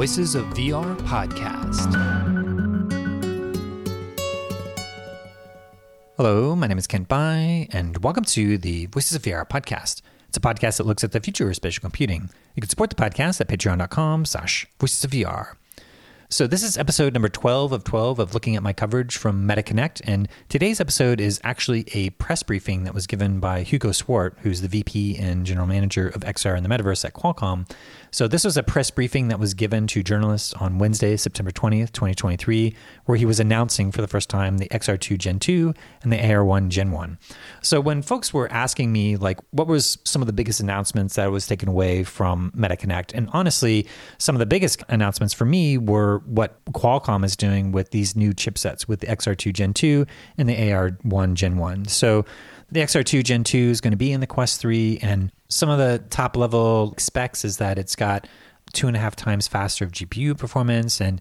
Voices of VR podcast. Hello, my name is Kent Bye, and welcome to the Voices of VR podcast. It's a podcast that looks at the future of spatial computing. You can support the podcast at patreon.com slash voices of VR. So this is episode number 12 of 12 of looking at my coverage from MetaConnect. And today's episode is actually a press briefing that was given by Hugo Swart, who's the VP and general manager of XR in the metaverse at Qualcomm. So this was a press briefing that was given to journalists on Wednesday, September 20th, 2023, where he was announcing for the first time the XR2 Gen 2 and the AR1 Gen 1. So when folks were asking me like what was some of the biggest announcements that was taken away from MetaConnect, and honestly, some of the biggest announcements for me were what Qualcomm is doing with these new chipsets with the XR2 Gen 2 and the AR1 Gen 1. So the XR2 Gen 2 is going to be in the Quest 3, and some of the top level specs is that it's got two and a half times faster GPU performance. And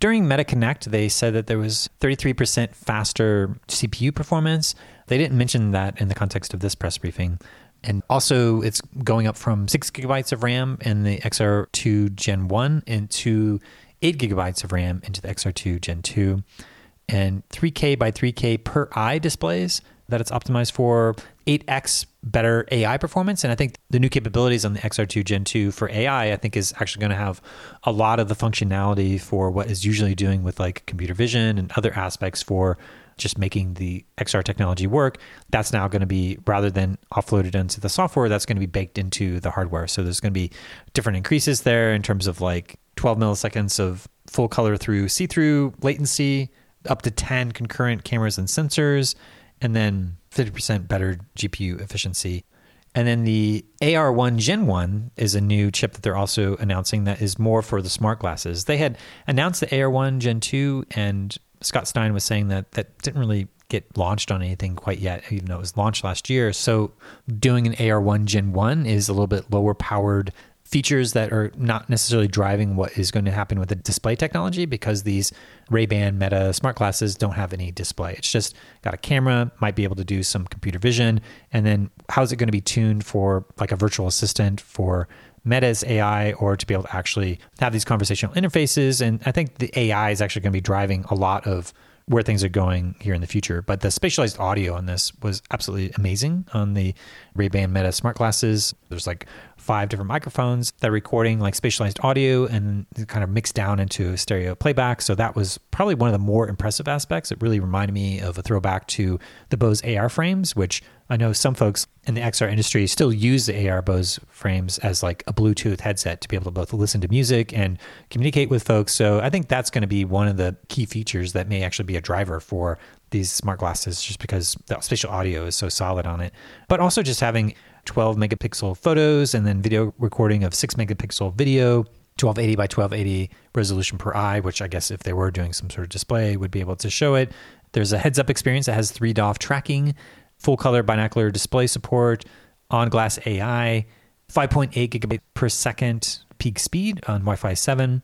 during MetaConnect, they said that there was 33% faster CPU performance. They didn't mention that in the context of this press briefing. And also, it's going up from six gigabytes of RAM in the XR2 Gen 1 into eight gigabytes of RAM into the XR2 Gen 2 and 3K by 3K per eye displays that it's optimized for 8x better AI performance. And I think the new capabilities on the XR2 Gen 2 for AI, I think, is actually going to have a lot of the functionality for what is usually doing with like computer vision and other aspects for just making the XR technology work. That's now going to be, rather than offloaded into the software, that's going to be baked into the hardware. So there's going to be different increases there in terms of like 12 milliseconds of full color through see through latency, up to 10 concurrent cameras and sensors and then 50% better GPU efficiency. And then the AR1 Gen 1 is a new chip that they're also announcing that is more for the smart glasses. They had announced the AR1 Gen 2, and Scott Stein was saying that that didn't really get launched on anything quite yet, even though it was launched last year. So doing an AR1 Gen 1 is a little bit lower powered features that are not necessarily driving what is going to happen with the display technology because these Ray-Ban Meta smart glasses don't have any display. It's just got a camera, might be able to do some computer vision, and then how's it going to be tuned for like a virtual assistant for Meta's AI or to be able to actually have these conversational interfaces. And I think the AI is actually going to be driving a lot of where things are going here in the future. But the spatialized audio on this was absolutely amazing on the Ray-Ban Meta smart glasses. There's like five different microphones that are recording like spatialized audio and kind of mixed down into stereo playback. So that was probably one of the more impressive aspects. It really reminded me of a throwback to the Bose AR frames, which I know some folks in the XR industry still use the AR Bose frames as like a Bluetooth headset to be able to both listen to music and communicate with folks. So I think that's going to be one of the key features that may actually be a driver for these smart glasses just because the spatial audio is so solid on it. But also just having 12 megapixel photos and then video recording of 6 megapixel video 1280 by 1280 resolution per eye, which I guess if they were doing some sort of display would be able to show it. There's a heads up experience that has 3 DOF tracking, full color binocular display support, on glass AI, 5.8 gigabit per second peak speed on Wi Fi 7,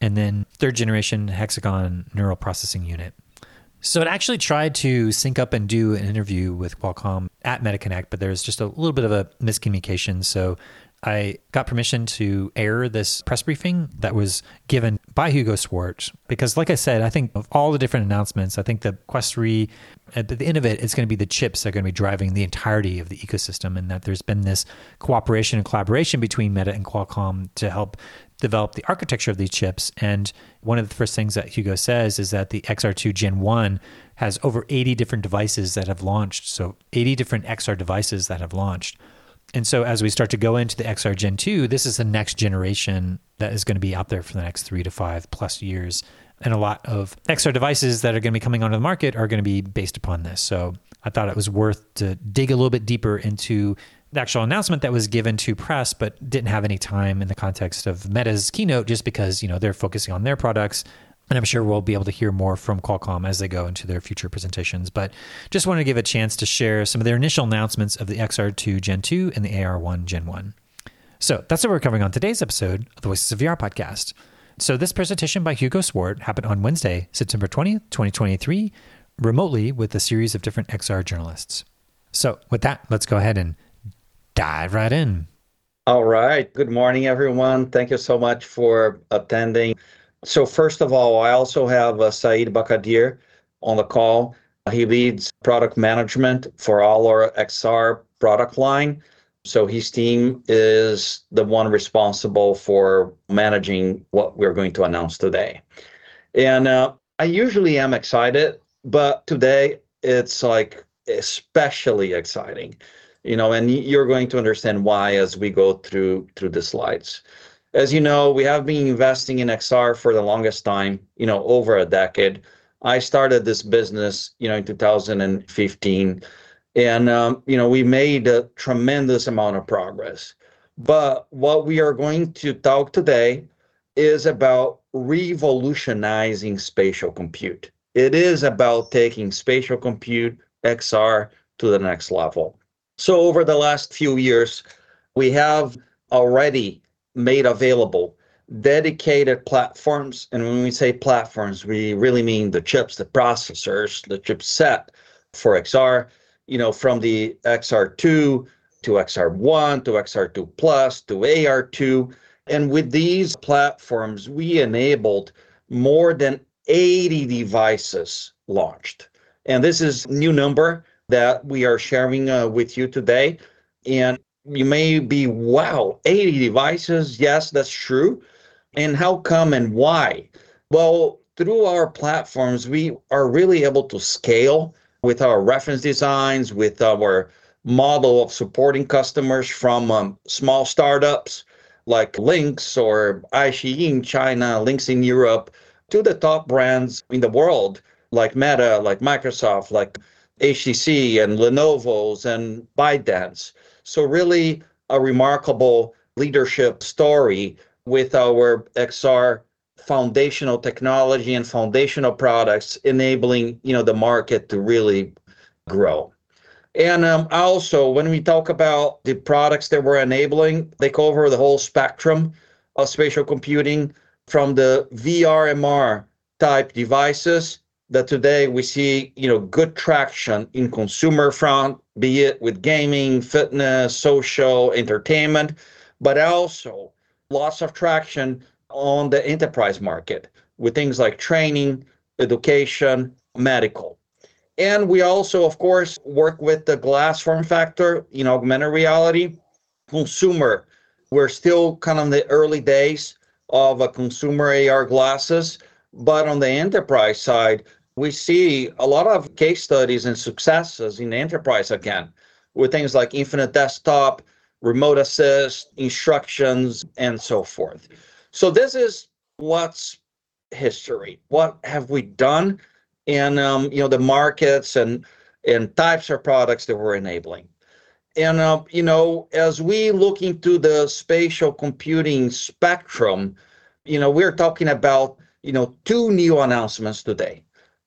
and then third generation Hexagon neural processing unit. So it actually tried to sync up and do an interview with Qualcomm at MetaConnect, but there's just a little bit of a miscommunication. So I got permission to air this press briefing that was given by Hugo Swart because, like I said, I think of all the different announcements, I think the Quest 3, at the end of it, it's going to be the chips that are going to be driving the entirety of the ecosystem, and that there's been this cooperation and collaboration between Meta and Qualcomm to help develop the architecture of these chips. And one of the first things that Hugo says is that the XR2 Gen 1 has over 80 different devices that have launched. So, 80 different XR devices that have launched. And so as we start to go into the XR Gen 2, this is the next generation that is going to be out there for the next three to five plus years. And a lot of XR devices that are going to be coming onto the market are going to be based upon this. So I thought it was worth to dig a little bit deeper into the actual announcement that was given to press, but didn't have any time in the context of Meta's keynote, just because you know they're focusing on their products and I'm sure we'll be able to hear more from Qualcomm as they go into their future presentations. But just want to give a chance to share some of their initial announcements of the XR2 Gen 2 and the AR1 Gen 1. So that's what we're covering on today's episode of the Voices of VR podcast. So this presentation by Hugo Swart happened on Wednesday, September 20th, 2023, remotely with a series of different XR journalists. So with that, let's go ahead and dive right in. All right. Good morning, everyone. Thank you so much for attending. So, first of all, I also have uh, Said Bakadir on the call. He leads product management for all our XR product line. So, his team is the one responsible for managing what we're going to announce today. And uh, I usually am excited, but today it's like especially exciting you know, and you're going to understand why as we go through through the slides. As you know, we have been investing in XR for the longest time, you know, over a decade. I started this business, you know, in 2015, and um, you know, we made a tremendous amount of progress. But what we are going to talk today is about revolutionizing spatial compute. It is about taking spatial compute XR to the next level. So over the last few years, we have already made available dedicated platforms. And when we say platforms, we really mean the chips, the processors, the chipset for XR, you know, from the XR2 to XR1 to XR2 Plus to AR2. And with these platforms, we enabled more than 80 devices launched. And this is new number that we are sharing uh, with you today. And you may be, wow, 80 devices. Yes, that's true. And how come and why? Well, through our platforms, we are really able to scale with our reference designs, with our model of supporting customers from um, small startups like Lynx or Aixi in China, Lynx in Europe, to the top brands in the world like Meta, like Microsoft, like HTC and Lenovo's and ByteDance. So really a remarkable leadership story with our XR foundational technology and foundational products enabling you know the market to really grow and um, also when we talk about the products that we're enabling they cover the whole spectrum of spatial computing from the vrmr type devices that today we see, you know, good traction in consumer front, be it with gaming, fitness, social, entertainment, but also lots of traction on the enterprise market with things like training, education, medical. And we also, of course, work with the glass form factor, know, augmented reality, consumer. We're still kind of in the early days of a consumer AR glasses, but on the enterprise side, we see a lot of case studies and successes in the enterprise again with things like infinite desktop, remote assist, instructions, and so forth. So this is what's history. What have we done in um, you know the markets and and types of products that we're enabling. And uh, you know, as we look into the spatial computing spectrum, you know, we're talking about you know two new announcements today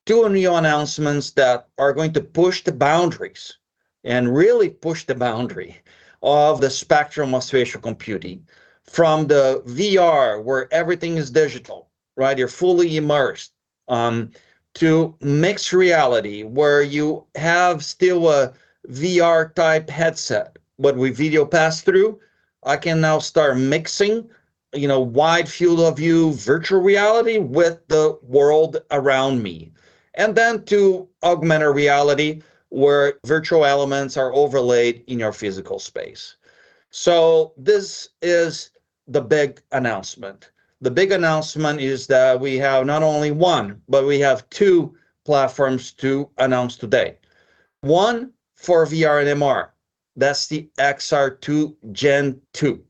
two new announcements that are going to push the boundaries and really push the boundary of the spectrum of spatial computing. From the VR, where everything is digital, right? You're fully immersed, um, to mixed reality, where you have still a VR type headset, but with video pass through, I can now start mixing, you know, wide field of view virtual reality with the world around me and then to augmented reality where virtual elements are overlaid in your physical space. So this is the big announcement. The big announcement is that we have not only one, but we have two platforms to announce today. One for VR and MR. That's the XR2 Gen 2.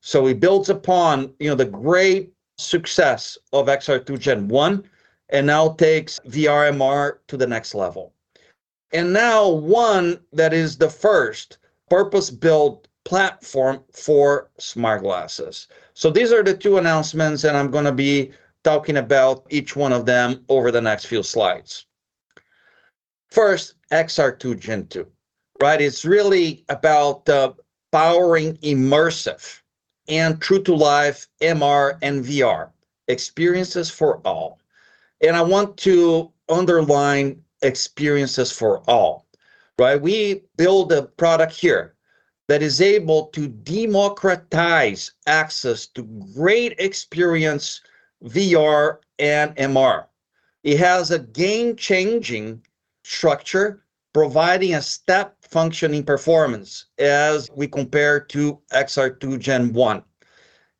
So it builds upon, you know, the great success of XR2 Gen 1 and now takes VRMR to the next level. And now one that is the first purpose-built platform for smart glasses. So these are the two announcements, and I'm going to be talking about each one of them over the next few slides. First, XR2 Gen 2, right? It's really about uh, powering immersive and true to life MR and VR experiences for all. And I want to underline experiences for all, right? We build a product here that is able to democratize access to great experience VR and MR. It has a game changing structure, providing a step function in performance as we compare to XR2 Gen 1.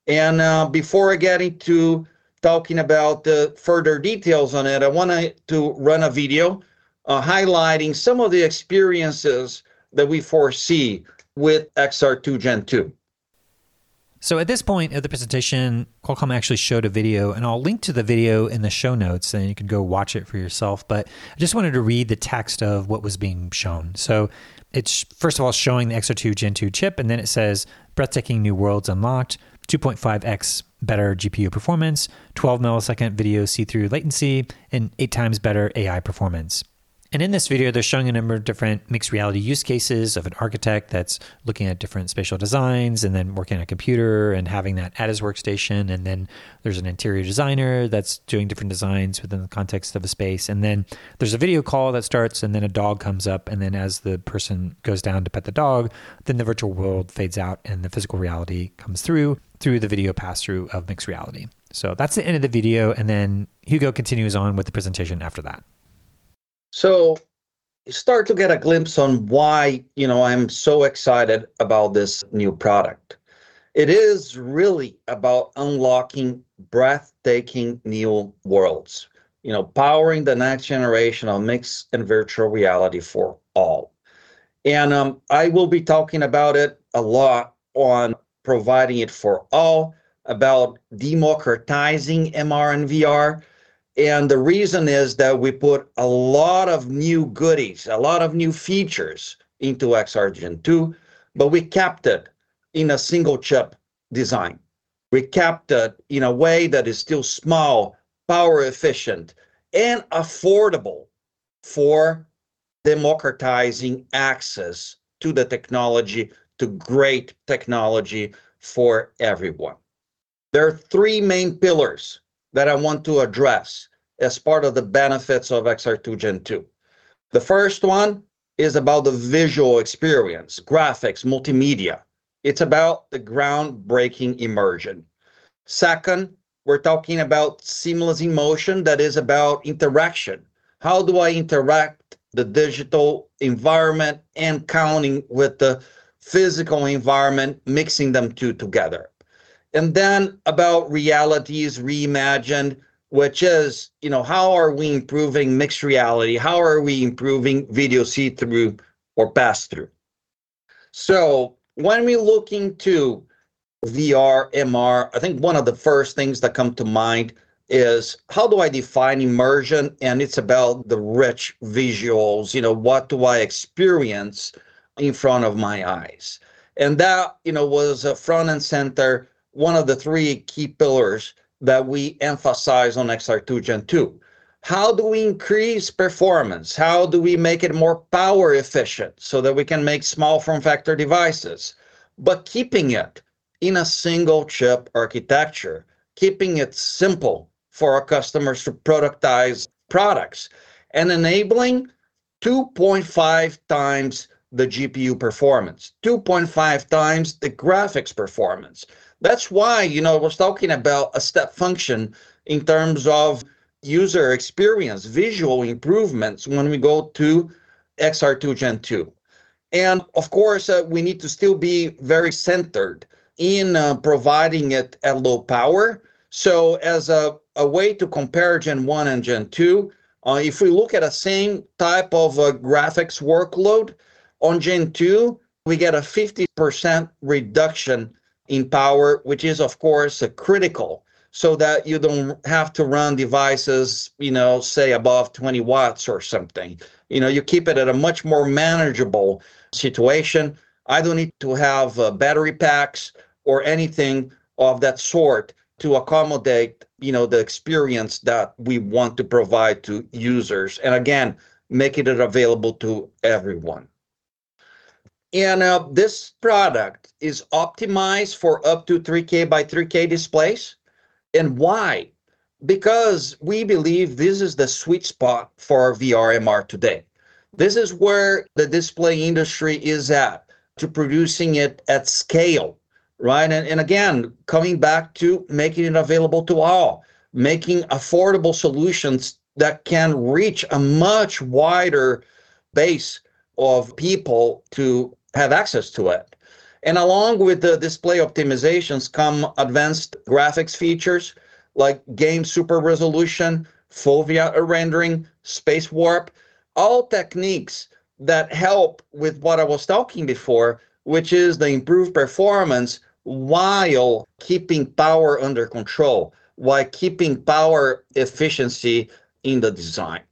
And uh, before getting to talking about the further details on it, I wanted to run a video uh, highlighting some of the experiences that we foresee with XR2 Gen 2. So at this point of the presentation, Qualcomm actually showed a video, and I'll link to the video in the show notes, and you can go watch it for yourself. But I just wanted to read the text of what was being shown. So it's first of all showing the XR2 Gen 2 chip, and then it says breathtaking new worlds unlocked, 2.5x better GPU performance, 12 millisecond video see through latency, and eight times better AI performance. And in this video, they're showing a number of different mixed reality use cases of an architect that's looking at different spatial designs and then working on a computer and having that at his workstation. And then there's an interior designer that's doing different designs within the context of a space. And then there's a video call that starts, and then a dog comes up. And then as the person goes down to pet the dog, then the virtual world fades out and the physical reality comes through through the video pass through of mixed reality. So that's the end of the video. And then Hugo continues on with the presentation after that. So you start to get a glimpse on why, you know, I'm so excited about this new product. It is really about unlocking breathtaking new worlds, you know, powering the next generation of mixed and virtual reality for all. And um, I will be talking about it a lot on providing it for all, about democratizing MR and VR, and the reason is that we put a lot of new goodies, a lot of new features into XR Gen 2, but we kept it in a single chip design. We kept it in a way that is still small, power efficient, and affordable for democratizing access to the technology, to great technology for everyone. There are three main pillars that I want to address as part of the benefits of XR2 Gen 2. The first one is about the visual experience, graphics, multimedia. It's about the groundbreaking immersion. Second, we're talking about seamless emotion that is about interaction. How do I interact the digital environment and counting with the physical environment, mixing them two together? And then about realities reimagined which is you know how are we improving mixed reality? How are we improving video see through or pass through so when we look into vr mr i think one of the first things that come to mind is how do i define immersion? And it's about the rich visuals you know what do i experience in front of my eyes? And that you know was a front and center one of the three key pillars that we emphasize on XR2 Gen 2. How do we increase performance? How do we make it more power efficient so that we can make small form factor devices, but keeping it in a single chip architecture, keeping it simple for our customers to productize products and enabling 2.5 times the GPU performance, 2.5 times the graphics performance. That's why, you know, I was talking about a step function in terms of user experience, visual improvements when we go to XR2 Gen 2. And of course, uh, we need to still be very centered in uh, providing it at low power. So, as a, a way to compare Gen 1 and Gen 2, uh, if we look at the same type of uh, graphics workload on Gen 2, we get a 50% reduction in power, which is of course critical so that you don't have to run devices, you know, say above 20 watts or something. You know, you keep it at a much more manageable situation. I don't need to have uh, battery packs or anything of that sort to accommodate, you know, the experience that we want to provide to users. And again, making it available to everyone. And uh, this product is optimized for up to 3K by 3K displays. And why? Because we believe this is the sweet spot for VR MR today. This is where the display industry is at to producing it at scale, right? And, and again, coming back to making it available to all, making affordable solutions that can reach a much wider base of people to have access to it. And along with the display optimizations come advanced graphics features like game super resolution, fovea rendering, space warp, all techniques that help with what I was talking before, which is the improved performance while keeping power under control, while keeping power efficiency in the design.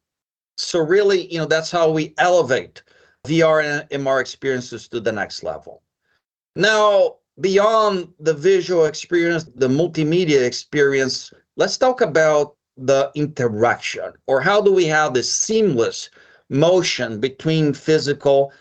So really, you know, that's how we elevate VR and MR experiences to the next level. Now, beyond the visual experience, the multimedia experience, let's talk about the interaction or how do we have this seamless motion between physical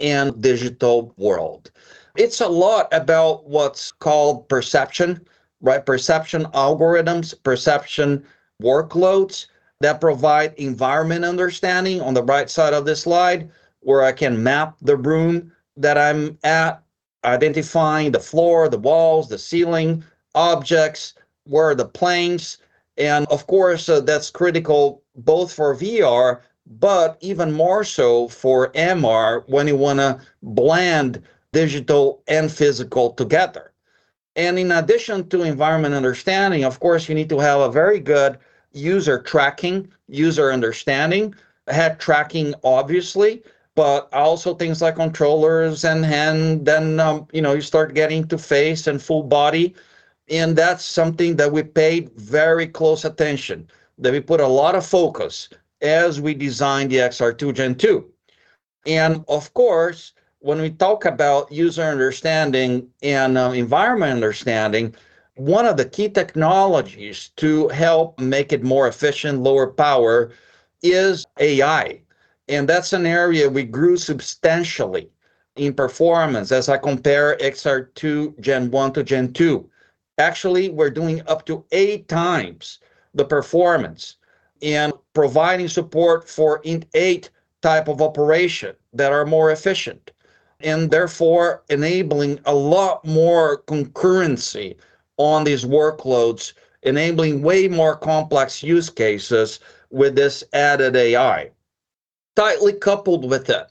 and digital world. It's a lot about what's called perception, right? Perception algorithms, perception workloads that provide environment understanding on the right side of this slide, where I can map the room that I'm at, identifying the floor, the walls, the ceiling, objects, where the planes. And of course, uh, that's critical both for VR, but even more so for MR when you want to blend digital and physical together. And in addition to environment understanding, of course, you need to have a very good user tracking, user understanding, head tracking, obviously, but also things like controllers and hand. Then um, you know you start getting to face and full body, and that's something that we paid very close attention. That we put a lot of focus as we designed the XR2 Gen 2. And of course, when we talk about user understanding and uh, environment understanding, one of the key technologies to help make it more efficient, lower power, is AI. And that's an area we grew substantially in performance as I compare XR2 Gen 1 to Gen 2. Actually, we're doing up to eight times the performance and providing support for eight type of operation that are more efficient and therefore enabling a lot more concurrency on these workloads, enabling way more complex use cases with this added AI. Tightly coupled with it,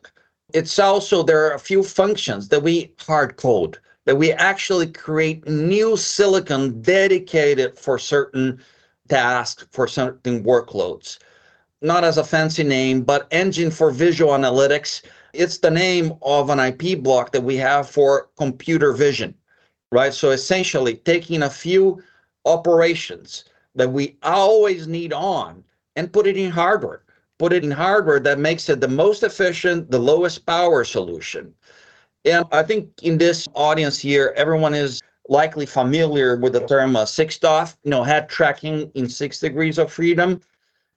it's also there are a few functions that we hard code, that we actually create new silicon dedicated for certain tasks, for certain workloads. Not as a fancy name, but Engine for Visual Analytics. It's the name of an IP block that we have for computer vision right? So essentially taking a few operations that we always need on and put it in hardware. Put it in hardware that makes it the most efficient, the lowest power solution. And I think in this audience here, everyone is likely familiar with the term uh, 6DoF, you know, head tracking in six degrees of freedom.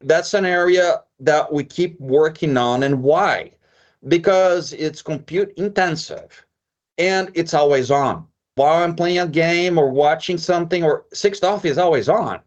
That's an area that we keep working on. And why? Because it's compute intensive and it's always on while I'm playing a game or watching something, or 6DoF is always on.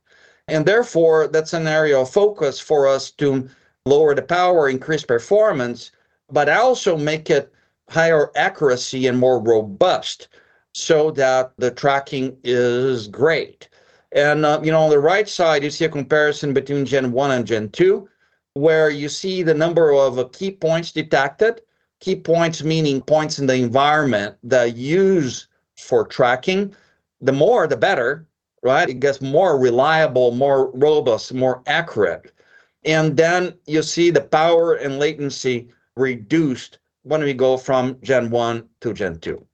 And therefore, that's an area of focus for us to lower the power, increase performance, but also make it higher accuracy and more robust so that the tracking is great. And, uh, you know, on the right side, you see a comparison between Gen 1 and Gen 2, where you see the number of uh, key points detected. Key points meaning points in the environment that use for tracking, the more the better, right? It gets more reliable, more robust, more accurate. And then you see the power and latency reduced when we go from Gen 1 to Gen 2.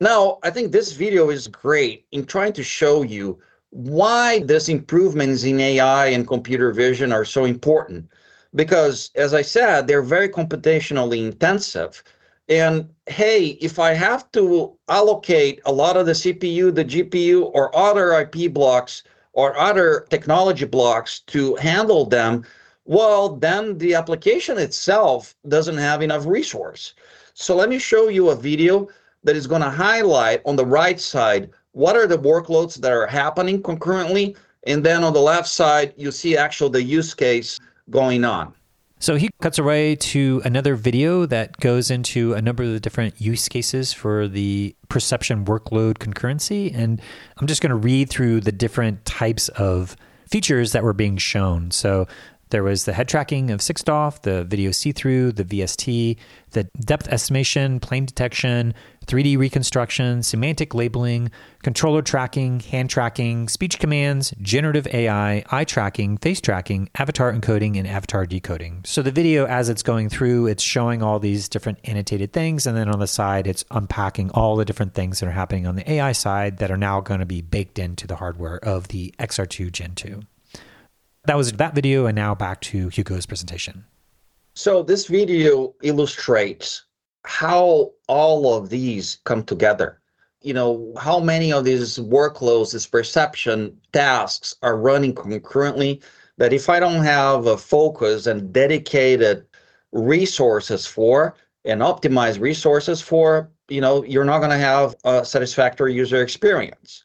Now, I think this video is great in trying to show you why these improvements in AI and computer vision are so important. Because, as I said, they're very computationally intensive. And hey, if I have to allocate a lot of the CPU, the GPU, or other IP blocks or other technology blocks to handle them, well, then the application itself doesn't have enough resource. So let me show you a video that is going to highlight on the right side what are the workloads that are happening concurrently. And then on the left side, you see actually the use case going on. So he cuts away to another video that goes into a number of the different use cases for the perception workload concurrency. And I'm just going to read through the different types of features that were being shown. So there was the head tracking of 6DoF, the video see through, the VST, the depth estimation, plane detection, 3D reconstruction, semantic labeling, controller tracking, hand tracking, speech commands, generative AI, eye tracking, face tracking, avatar encoding, and avatar decoding. So the video, as it's going through, it's showing all these different annotated things. And then on the side, it's unpacking all the different things that are happening on the AI side that are now going to be baked into the hardware of the XR2 Gen 2. That was that video. And now back to Hugo's presentation. So this video illustrates how all of these come together. You know, how many of these workloads, these perception tasks are running concurrently that if I don't have a focus and dedicated resources for and optimized resources for, you know, you're not going to have a satisfactory user experience.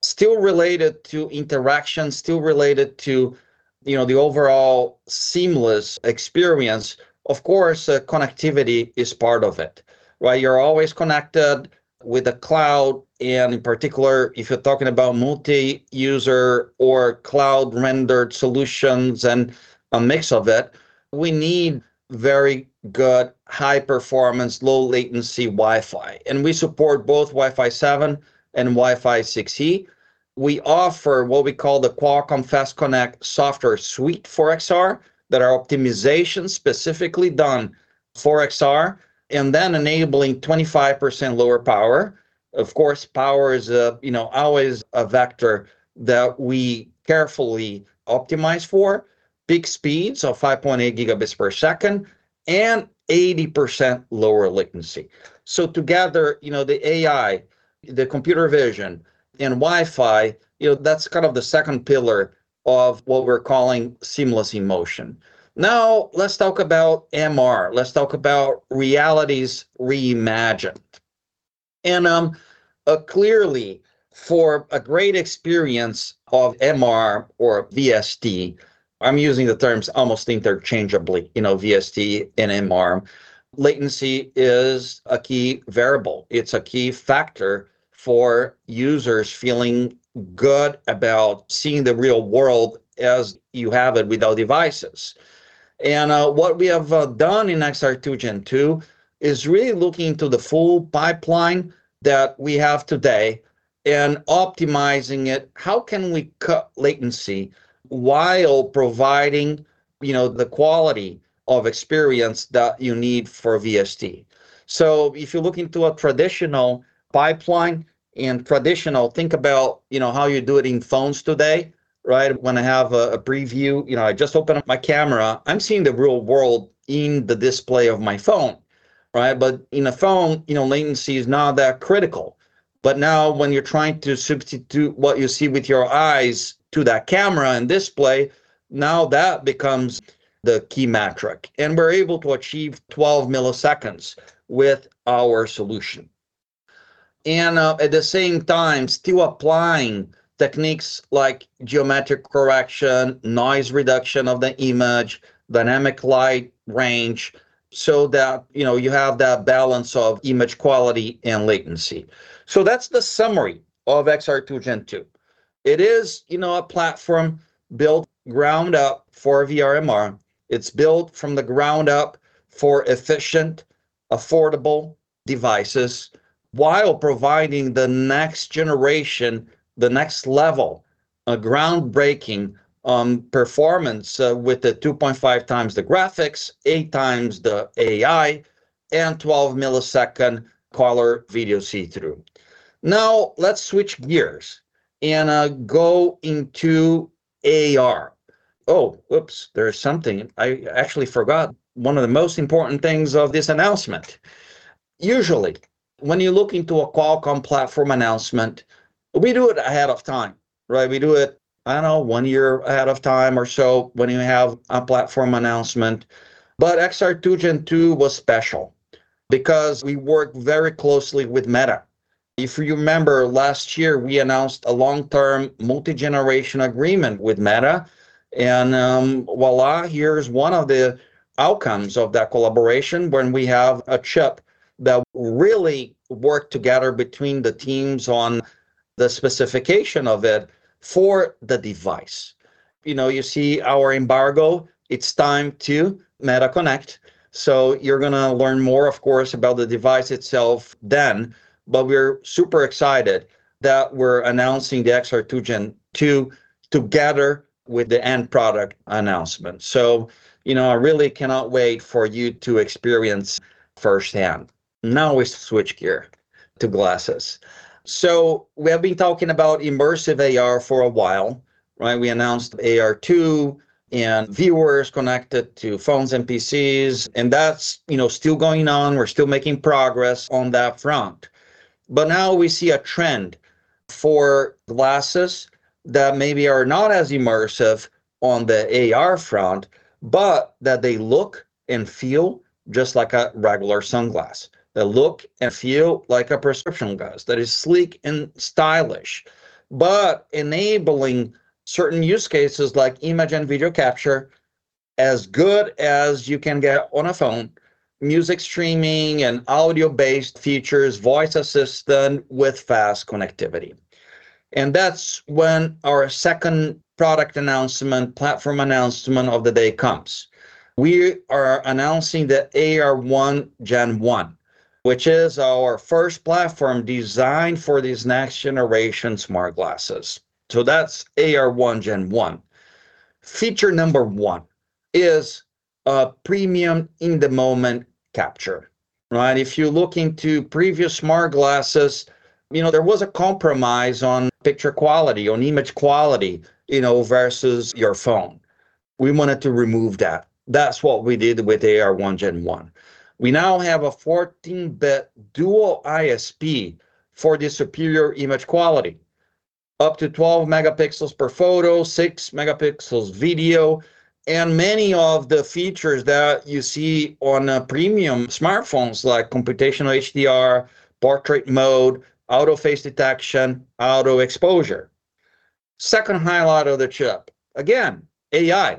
Still related to interaction, still related to, you know, the overall seamless experience of course, uh, connectivity is part of it, right? You're always connected with the cloud, and in particular, if you're talking about multi-user or cloud rendered solutions and a mix of it, we need very good high performance, low latency Wi-Fi. And we support both Wi-Fi 7 and Wi-Fi 6E. We offer what we call the Qualcomm Fast Connect software suite for XR, that are optimization specifically done for XR and then enabling 25% lower power. Of course, power is a, you know always a vector that we carefully optimize for. Peak speeds of 5.8 gigabits per second and 80% lower latency. So together, you know, the AI, the computer vision, and Wi-Fi, you know, that's kind of the second pillar of what we're calling seamless emotion. Now, let's talk about MR. Let's talk about realities reimagined. And um, uh, clearly, for a great experience of MR or VST, I'm using the terms almost interchangeably, you know, VST and MR. Latency is a key variable. It's a key factor for users feeling good about seeing the real world as you have it without devices. And uh, what we have uh, done in XR2 Gen 2 is really looking into the full pipeline that we have today and optimizing it. How can we cut latency while providing, you know, the quality of experience that you need for VST? So if you look into a traditional pipeline, and traditional think about you know how you do it in phones today right? When i have a, a, preview you know i just open up my camera i'm seeing the real world in the display of my phone right? But in a phone you know latency is not that critical. But now when you're trying to substitute what you see with your eyes to that camera and display now that becomes the key metric. And we're able to achieve 12 milliseconds with our solution and uh, at the same time still applying techniques like geometric correction, noise reduction of the image, dynamic light range, so that you know you have that balance of image quality and latency. So that's the summary of XR2 Gen 2. It is, you know, a platform built ground up for VRMR. It's built from the ground up for efficient, affordable devices while providing the next generation, the next level, a groundbreaking um, performance uh, with the 2.5 times the graphics, 8 times the AI, and 12 millisecond color video see-through. Now let's switch gears and uh, go into AR. Oh, oops, there's something. I actually forgot one of the most important things of this announcement. Usually, when you look into a Qualcomm platform announcement, we do it ahead of time, right? We do it, I don't know, one year ahead of time or so when you have a platform announcement. But XR2 Gen 2 was special because we worked very closely with Meta. If you remember last year, we announced a long term multi generation agreement with Meta. And um, voila, here's one of the outcomes of that collaboration when we have a chip that really work together between the teams on the specification of it for the device. You know, you see our embargo, it's time to Meta Connect. So you're going to learn more, of course, about the device itself then. But we're super excited that we're announcing the XR2 Gen 2 together with the end product announcement. So, you know, I really cannot wait for you to experience firsthand. Now we switch gear to glasses. So we have been talking about immersive AR for a while, right? We announced AR2 and viewers connected to phones and PCs, and that's, you know, still going on. We're still making progress on that front. But now we see a trend for glasses that maybe are not as immersive on the AR front, but that they look and feel just like a regular sunglass that look and feel like a prescription glass that is sleek and stylish, but enabling certain use cases like image and video capture as good as you can get on a phone, music streaming and audio based features, voice assistant with fast connectivity. And that's when our second product announcement, platform announcement of the day comes. We are announcing the AR1 Gen 1 which is our first platform designed for these next generation smart glasses. So that's AR1 Gen 1. Feature number one is a premium in the moment capture, right? If you look into previous smart glasses, you know, there was a compromise on picture quality, on image quality, you know, versus your phone. We wanted to remove that. That's what we did with AR1 Gen 1. We now have a 14-bit dual ISP for the superior image quality, up to 12 megapixels per photo, 6 megapixels video, and many of the features that you see on uh, premium smartphones like computational HDR, portrait mode, auto face detection, auto exposure. Second highlight of the chip, again, AI.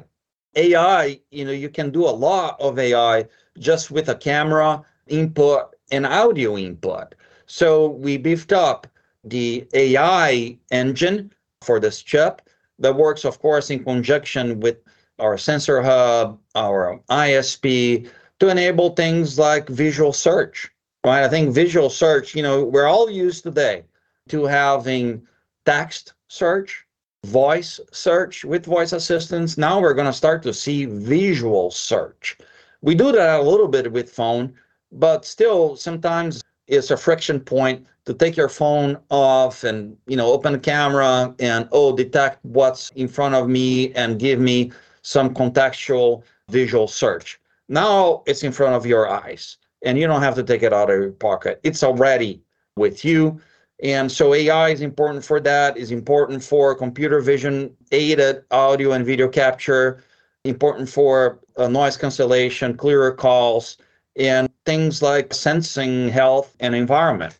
AI, you know, you can do a lot of AI just with a camera input and audio input. So we beefed up the AI engine for this chip that works, of course, in conjunction with our sensor hub, our ISP, to enable things like visual search. Right? I think visual search, you know, we're all used today to having text search, voice search with voice assistants. Now we're going to start to see visual search. We do that a little bit with phone, but still sometimes it's a friction point to take your phone off and you know open the camera and oh detect what's in front of me and give me some contextual visual search. Now it's in front of your eyes and you don't have to take it out of your pocket. It's already with you. And so AI is important for that, is important for computer vision aided audio and video capture, important for uh, noise cancellation, clearer calls, and things like sensing health and environment.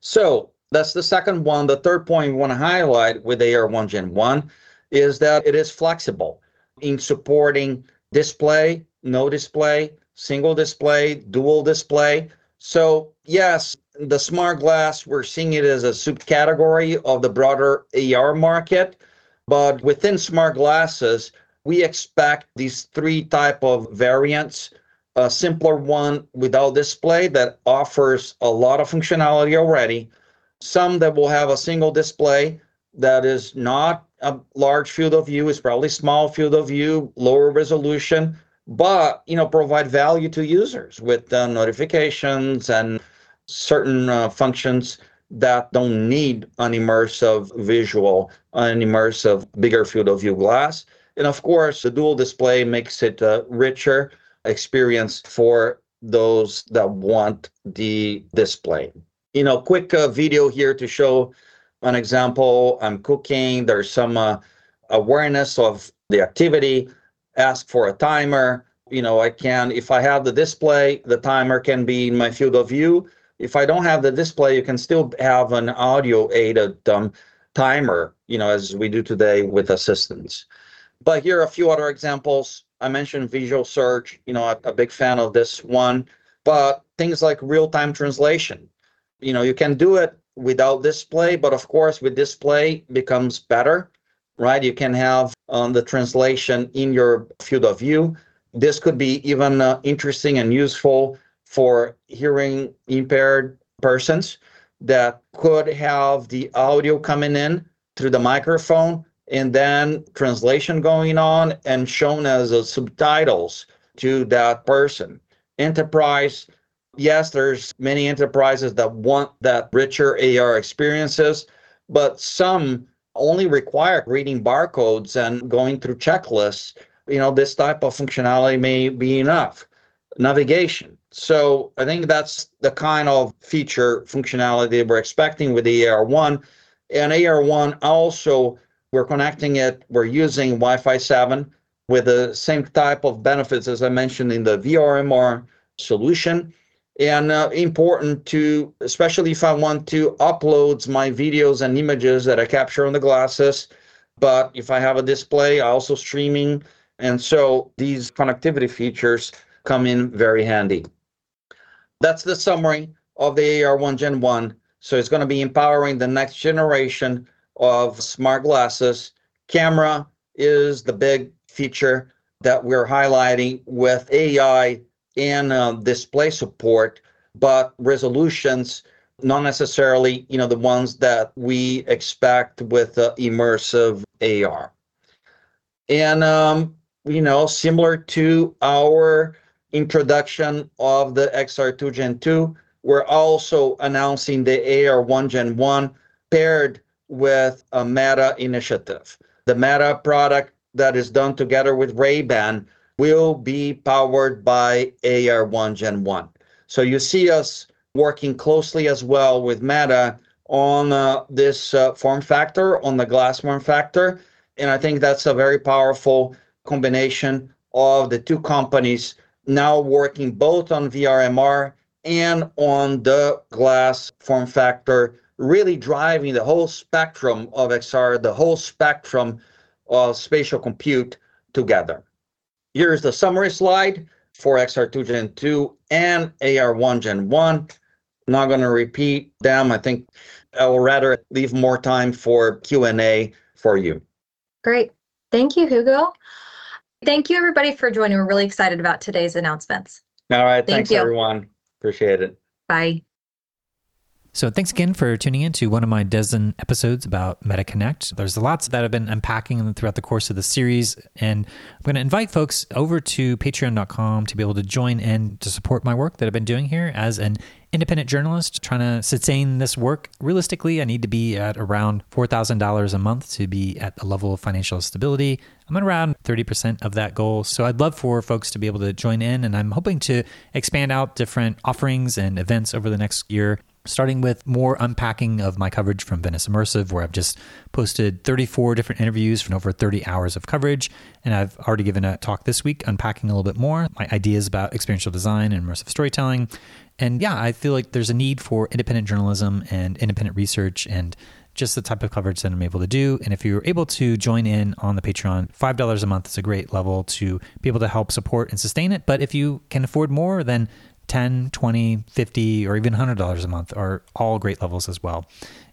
So that's the second one. The third point we want to highlight with AR1 Gen 1 is that it is flexible in supporting display, no display, single display, dual display. So yes, the smart glass, we're seeing it as a subcategory of the broader AR market, but within smart glasses, we expect these three type of variants a simpler one without display that offers a lot of functionality already some that will have a single display that is not a large field of view is probably small field of view lower resolution but you know provide value to users with uh, notifications and certain uh, functions that don't need an immersive visual an immersive bigger field of view glass of course, the dual display makes it a richer experience for those that want the display. You know, quick uh, video here to show an example. I'm cooking. There's some uh, awareness of the activity. Ask for a timer. You know, I can, if I have the display, the timer can be in my field of view. If I don't have the display, you can still have an audio aided um, timer, you know, as we do today with assistants. But here are a few other examples. I mentioned visual search, you know, a, a big fan of this one, but things like real-time translation. You know, you can do it without display, but of course with display becomes better, right? You can have um, the translation in your field of view. This could be even uh, interesting and useful for hearing impaired persons that could have the audio coming in through the microphone and then translation going on and shown as a subtitles to that person. Enterprise, yes, there's many enterprises that want that richer AR experiences, but some only require reading barcodes and going through checklists. You know, this type of functionality may be enough. Navigation. So I think that's the kind of feature functionality we're expecting with the AR1. And AR1 also, we're connecting it, we're using Wi-Fi 7 with the same type of benefits as I mentioned in the VRMR solution. And uh, important to, especially if I want to upload my videos and images that I capture on the glasses, but if I have a display, I also streaming. And so these connectivity features come in very handy. That's the summary of the AR1 Gen 1. So it's going to be empowering the next generation of smart glasses. Camera is the big feature that we're highlighting with AI and uh, display support, but resolutions not necessarily you know the ones that we expect with uh, immersive AR. And um, you know, similar to our introduction of the XR2 Gen 2. We're also announcing the AR1 Gen 1 paired with a Meta initiative. The Meta product that is done together with Ray-Ban will be powered by AR1 Gen 1. So you see us working closely as well with Meta on uh, this uh, form factor, on the glass form factor. And I think that's a very powerful combination of the two companies now working both on VRMR and on the glass form factor, really driving the whole spectrum of XR, the whole spectrum of spatial compute together. Here's the summary slide for XR2 Gen 2 and AR1 Gen 1. Not going to repeat them. I think I will rather leave more time for Q&A for you. Great. Thank you, Hugo. Thank you, everybody, for joining. We're really excited about today's announcements. All right. Thank thanks, you. everyone. Appreciate it. Bye. So, thanks again for tuning in to one of my dozen episodes about MetaConnect. There's lots that I've been unpacking throughout the course of the series, and I'm going to invite folks over to patreon.com to be able to join in to support my work that I've been doing here as an independent journalist trying to sustain this work. Realistically, I need to be at around $4,000 a month to be at a level of financial stability. I'm at around 30% of that goal. So I'd love for folks to be able to join in, and I'm hoping to expand out different offerings and events over the next year starting with more unpacking of my coverage from Venice Immersive, where I've just posted 34 different interviews from over 30 hours of coverage. And I've already given a talk this week unpacking a little bit more my ideas about experiential design and immersive storytelling. And yeah, I feel like there's a need for independent journalism and independent research and just the type of coverage that I'm able to do. And if you're able to join in on the Patreon, $5 a month is a great level to be able to help support and sustain it. But if you can afford more, then 10, 20, 50, or even $100 a month are all great levels as well.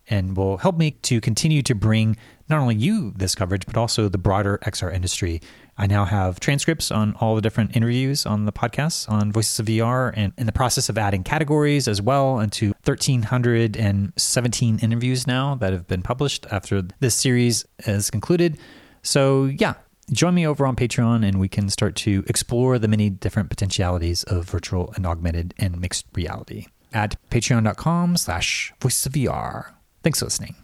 And will help me to continue to bring not only you this coverage, but also the broader XR industry. I now have transcripts on all the different interviews on the podcast on Voices of VR and in the process of adding categories as well into 1,317 interviews now that have been published after this series is concluded. So, yeah, join me over on Patreon and we can start to explore the many different potentialities of virtual and augmented and mixed reality at patreon.com slash voices of VR. Thanks for listening.